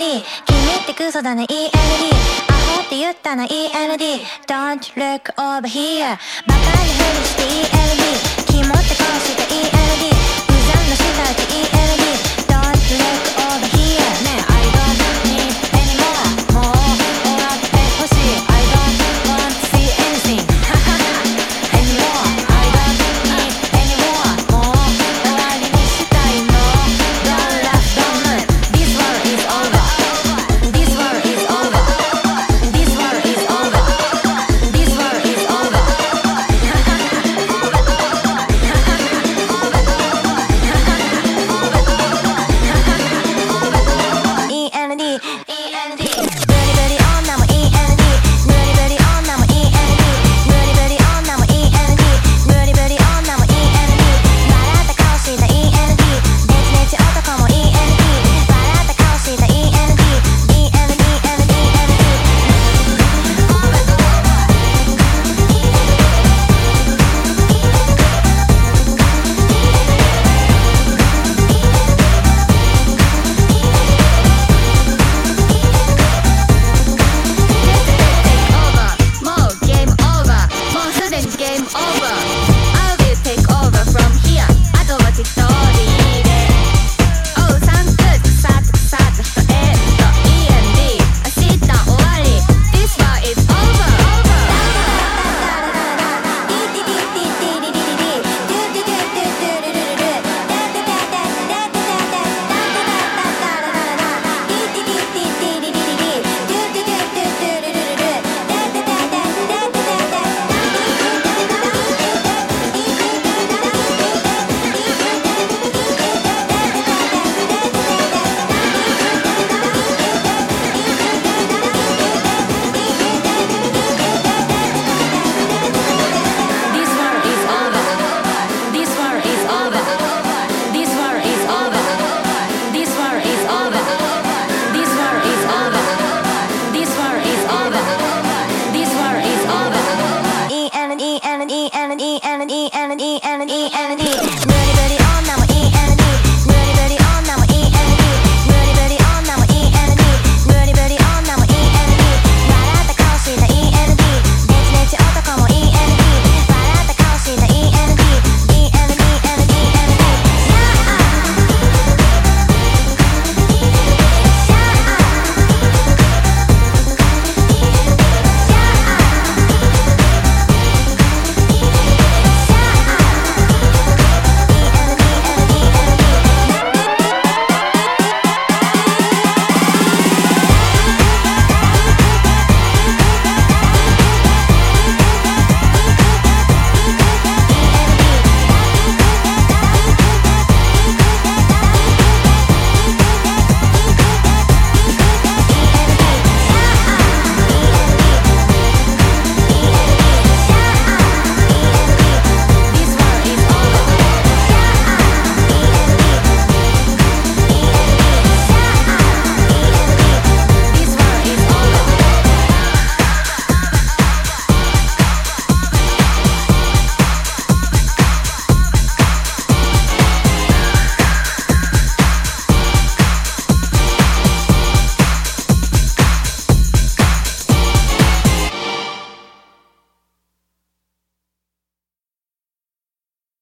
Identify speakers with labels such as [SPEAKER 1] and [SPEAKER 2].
[SPEAKER 1] 君ってクソだね ELD アホって言ったな ELD Don't look over here バカに変にして ELD N E N E N E N E N E 無理無理女も